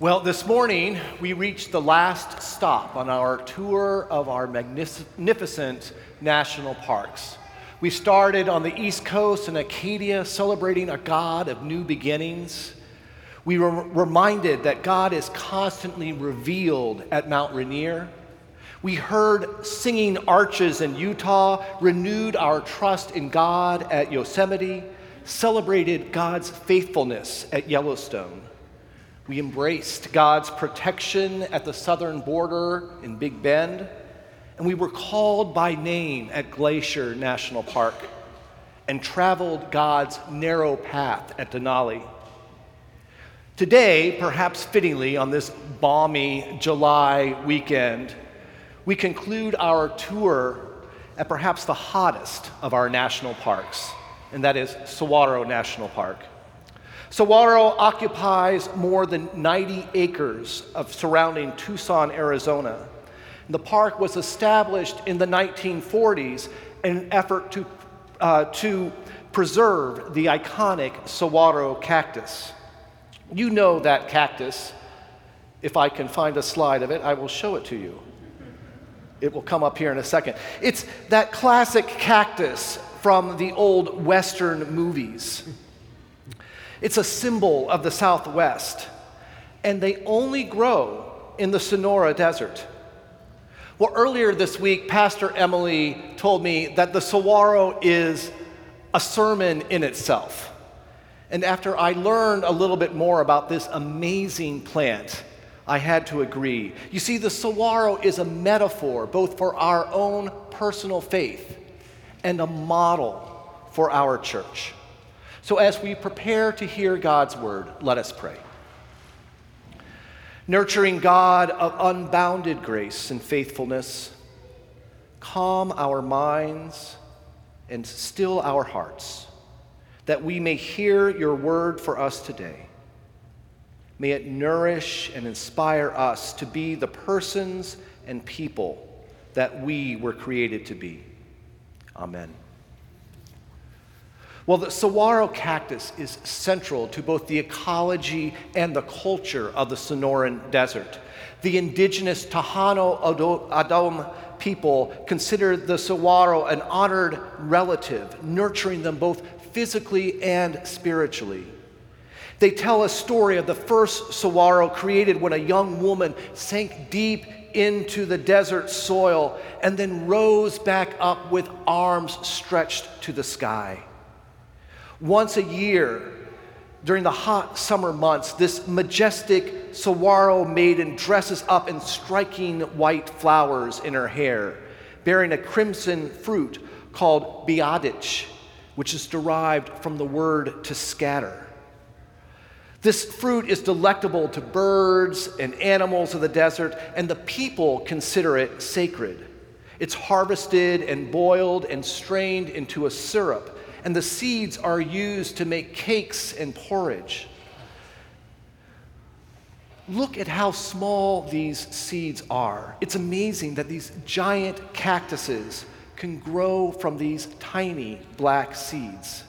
Well, this morning we reached the last stop on our tour of our magnificent national parks. We started on the East Coast in Acadia, celebrating a God of new beginnings. We were reminded that God is constantly revealed at Mount Rainier. We heard singing arches in Utah, renewed our trust in God at Yosemite, celebrated God's faithfulness at Yellowstone. We embraced God's protection at the southern border in Big Bend, and we were called by name at Glacier National Park and traveled God's narrow path at Denali. Today, perhaps fittingly, on this balmy July weekend, we conclude our tour at perhaps the hottest of our national parks, and that is Saguaro National Park. Saguaro occupies more than 90 acres of surrounding Tucson, Arizona. The park was established in the 1940s in an effort to, uh, to preserve the iconic saguaro cactus. You know that cactus. If I can find a slide of it, I will show it to you. It will come up here in a second. It's that classic cactus from the old Western movies. It's a symbol of the Southwest, and they only grow in the Sonora Desert. Well, earlier this week, Pastor Emily told me that the saguaro is a sermon in itself. And after I learned a little bit more about this amazing plant, I had to agree. You see, the saguaro is a metaphor both for our own personal faith and a model for our church. So, as we prepare to hear God's word, let us pray. Nurturing God of unbounded grace and faithfulness, calm our minds and still our hearts, that we may hear your word for us today. May it nourish and inspire us to be the persons and people that we were created to be. Amen. Well, the saguaro cactus is central to both the ecology and the culture of the Sonoran Desert. The indigenous Tohono O'odham people consider the saguaro an honored relative, nurturing them both physically and spiritually. They tell a story of the first saguaro created when a young woman sank deep into the desert soil and then rose back up with arms stretched to the sky. Once a year, during the hot summer months, this majestic saguaro maiden dresses up in striking white flowers in her hair, bearing a crimson fruit called bahidaj, which is derived from the word to scatter. This fruit is delectable to birds and animals of the desert, and the people consider it sacred. It's harvested and boiled and strained into a syrup and the seeds are used to make cakes and porridge. Look at how small these seeds are. It's amazing that these giant cactuses can grow from these tiny black seeds.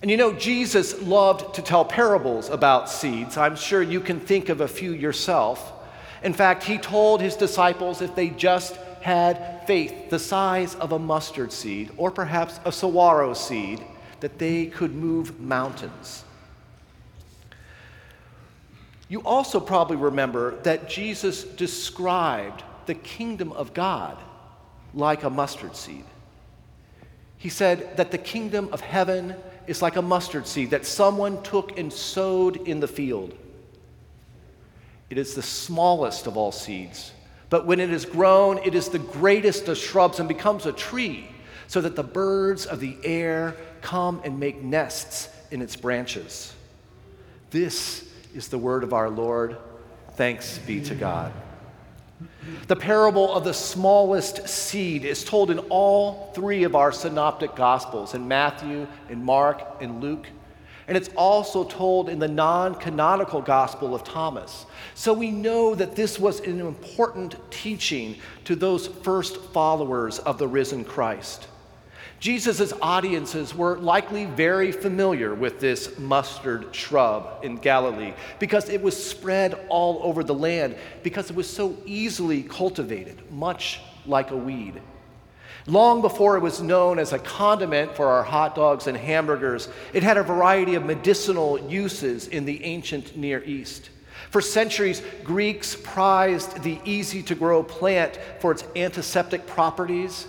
And you know, Jesus loved to tell parables about seeds. I'm sure you can think of a few yourself. In fact, he told his disciples if they just had faith the size of a mustard seed or perhaps a saguaro seed that they could move mountains. You also probably remember that Jesus described the kingdom of God like a mustard seed. He said that the kingdom of heaven is like a mustard seed that someone took and sowed in the field. It is the smallest of all seeds, but when it is grown, it is the greatest of shrubs and becomes a tree, so that the birds of the air come and make nests in its branches. This is the word of our Lord. Thanks be to God. The parable of the smallest seed is told in all three of our synoptic gospels in Matthew, in Mark, and Luke. And it's also told in the non canonical Gospel of Thomas. So we know that this was an important teaching to those first followers of the risen Christ. Jesus' audiences were likely very familiar with this mustard shrub in Galilee because it was spread all over the land, because it was so easily cultivated, much like a weed. Long before it was known as a condiment for our hot dogs and hamburgers, it had a variety of medicinal uses in the ancient Near East. For centuries, Greeks prized the easy to grow plant for its antiseptic properties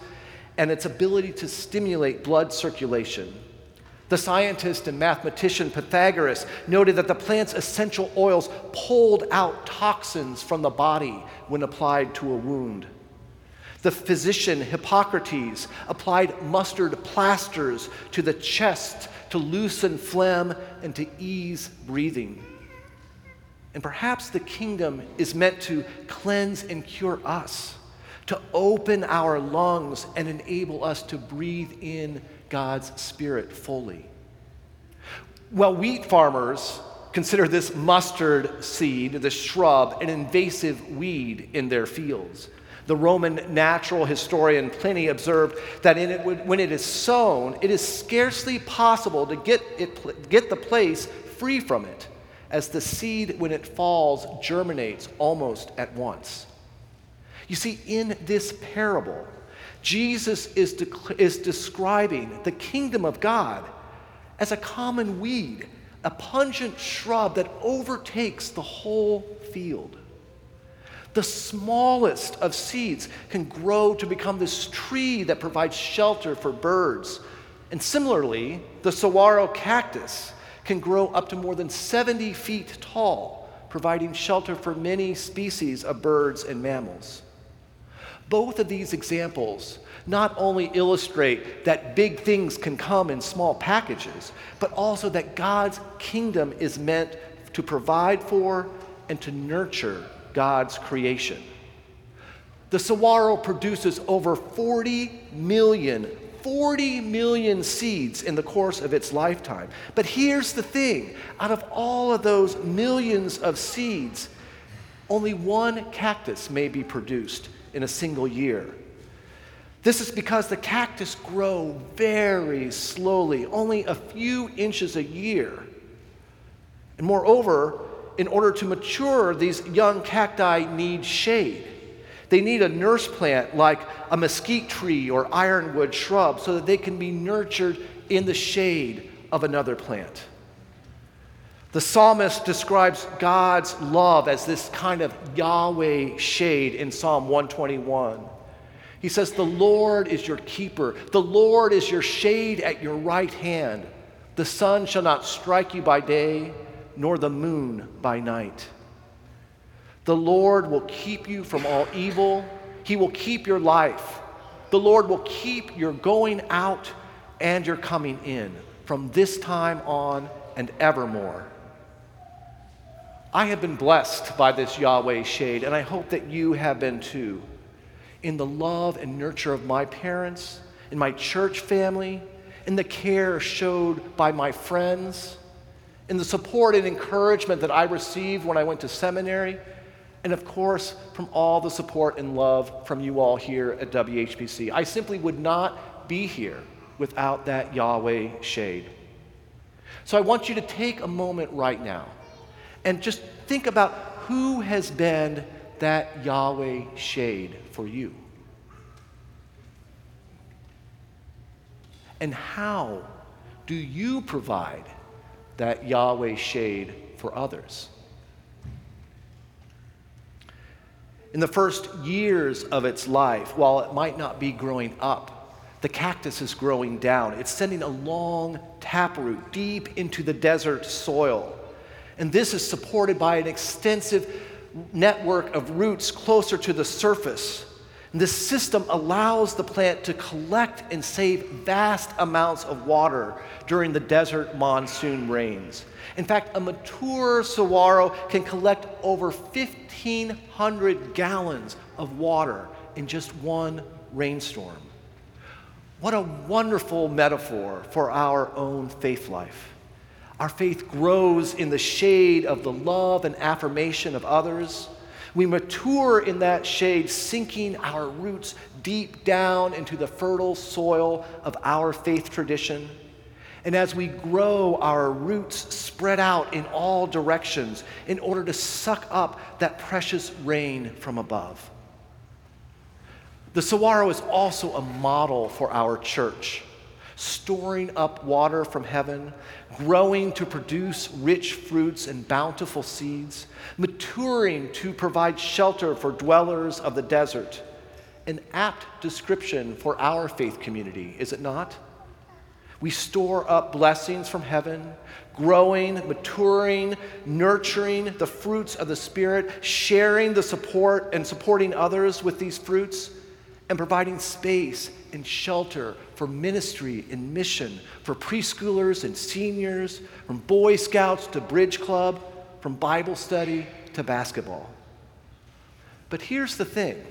and its ability to stimulate blood circulation. The scientist and mathematician Pythagoras noted that the plant's essential oils pulled out toxins from the body when applied to a wound. The physician Hippocrates applied mustard plasters to the chest to loosen phlegm and to ease breathing. And perhaps the kingdom is meant to cleanse and cure us, to open our lungs and enable us to breathe in God's Spirit fully. Well, wheat farmers consider this mustard seed, this shrub, an invasive weed in their fields. The Roman natural historian Pliny observed that it, when it is sown, it is scarcely possible to get, it, get the place free from it, as the seed, when it falls, germinates almost at once. You see, in this parable, Jesus is, de- is describing the kingdom of God as a common weed, a pungent shrub that overtakes the whole field. The smallest of seeds can grow to become this tree that provides shelter for birds. And similarly, the saguaro cactus can grow up to more than 70 feet tall, providing shelter for many species of birds and mammals. Both of these examples not only illustrate that big things can come in small packages, but also that God's kingdom is meant to provide for and to nurture God's creation. The saguaro produces over 40 million, 40 million seeds in the course of its lifetime. But here's the thing out of all of those millions of seeds, only one cactus may be produced in a single year. This is because the cactus grow very slowly, only a few inches a year. And moreover, in order to mature, these young cacti need shade. They need a nurse plant like a mesquite tree or ironwood shrub so that they can be nurtured in the shade of another plant. The psalmist describes God's love as this kind of Yahweh shade in Psalm 121. He says, The Lord is your keeper, the Lord is your shade at your right hand. The sun shall not strike you by day nor the moon by night. The Lord will keep you from all evil. He will keep your life. The Lord will keep your going out and your coming in from this time on and evermore. I have been blessed by this Yahweh shade, and I hope that you have been too. In the love and nurture of my parents, in my church family, in the care showed by my friends, in the support and encouragement that I received when I went to seminary, and of course, from all the support and love from you all here at WHPC. I simply would not be here without that Yahweh shade. So I want you to take a moment right now and just think about who has been that Yahweh shade for you. And how do you provide that Yahweh shade for others. In the first years of its life, while it might not be growing up, the cactus is growing down. It's sending a long taproot deep into the desert soil. And this is supported by an extensive network of roots closer to the surface this system allows the plant to collect and save vast amounts of water during the desert monsoon rains. In fact, a mature saguaro can collect over 1,500 gallons of water in just one rainstorm. What a wonderful metaphor for our own faith life. Our faith grows in the shade of the love and affirmation of others We mature in that shade, sinking our roots deep down into the fertile soil of our faith tradition. And as we grow, our roots spread out in all directions in order to suck up that precious rain from above. The saguaro is also a model for our church, storing up water from heaven, growing to produce rich fruits and bountiful seeds, maturing to provide shelter for dwellers of the desert. An apt description for our faith community, is it not? We store up blessings from heaven, growing, maturing, nurturing the fruits of the Spirit, sharing the support and supporting others with these fruits, and providing space and shelter for ministry and mission for preschoolers and seniors, from Boy Scouts to Bridge Club, from Bible study to basketball. But here's the thing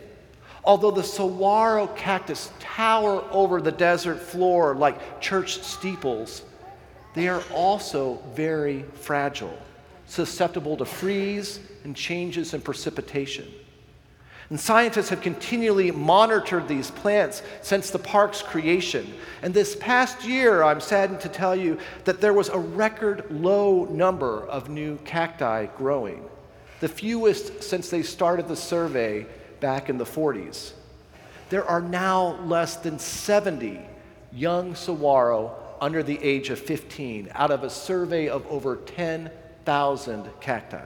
Although the saguaro cactus tower over the desert floor like church steeples, they are also very fragile, susceptible to freeze and changes in precipitation. And scientists have continually monitored these plants since the park's creation. And this past year, I'm saddened to tell you that there was a record low number of new cacti growing, the fewest since they started the survey back in the 40s. There are now less than 70 young saguaro under the age of 15 out of a survey of over 10,000 cacti.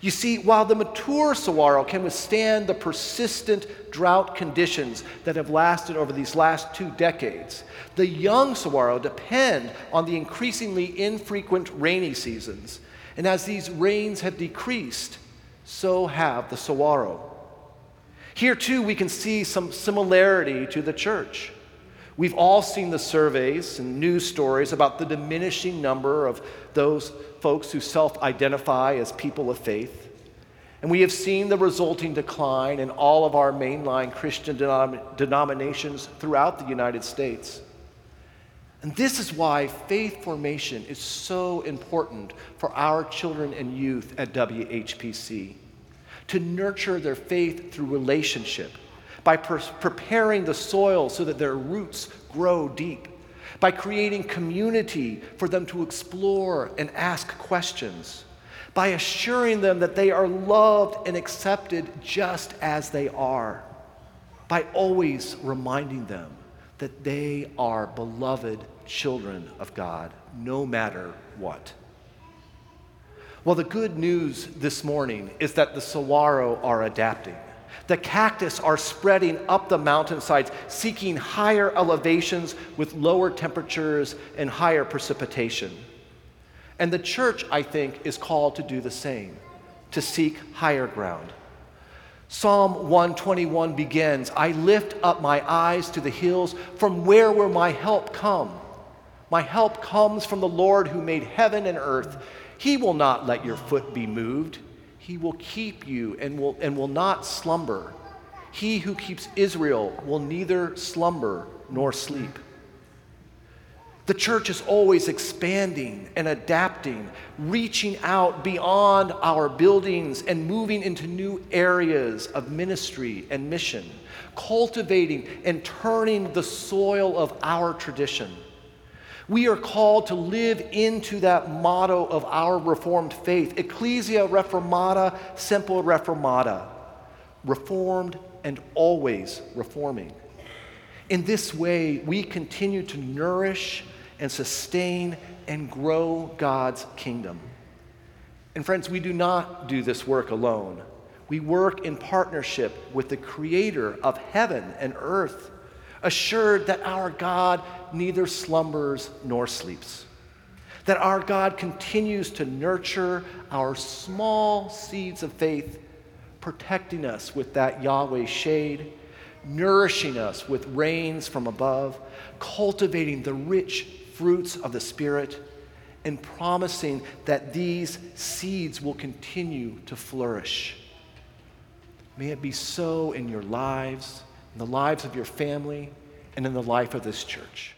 You see, while the mature saguaro can withstand the persistent drought conditions that have lasted over these last two decades, the young saguaro depend on the increasingly infrequent rainy seasons. And as these rains have decreased, so have the saguaro. Here, too, we can see some similarity to the church. We've all seen the surveys and news stories about the diminishing number of those folks who self identify as people of faith. And we have seen the resulting decline in all of our mainline Christian denom- denominations throughout the United States. And this is why faith formation is so important for our children and youth at WHPC to nurture their faith through relationship, by per- preparing the soil so that their roots grow deep, by creating community for them to explore and ask questions, by assuring them that they are loved and accepted just as they are, by always reminding them that they are beloved children of God, no matter what. Well, the good news this morning is that the saguaro are adapting. The cactus are spreading up the mountainsides, seeking higher elevations with lower temperatures and higher precipitation. And the church, I think, is called to do the same, to seek higher ground. Psalm 121 begins I lift up my eyes to the hills, from where will my help come? My help comes from the Lord who made heaven and earth. He will not let your foot be moved. He will keep you and will, and will not slumber. He who keeps Israel will neither slumber nor sleep. The church is always expanding and adapting, reaching out beyond our buildings and moving into new areas of ministry and mission, cultivating and turning the soil of our tradition. We are called to live into that motto of our Reformed faith Ecclesia Reformata, Semper Reformata, reformed and always reforming. In this way, we continue to nourish and sustain and grow God's kingdom. And friends, we do not do this work alone. We work in partnership with the creator of heaven and earth assured that our God neither slumbers nor sleeps, that our God continues to nurture our small seeds of faith, protecting us with that Yahweh shade, nourishing us with rains from above, cultivating the rich fruits of the Spirit, and promising that these seeds will continue to flourish. May it be so in your lives in the lives of your family, and in the life of this church.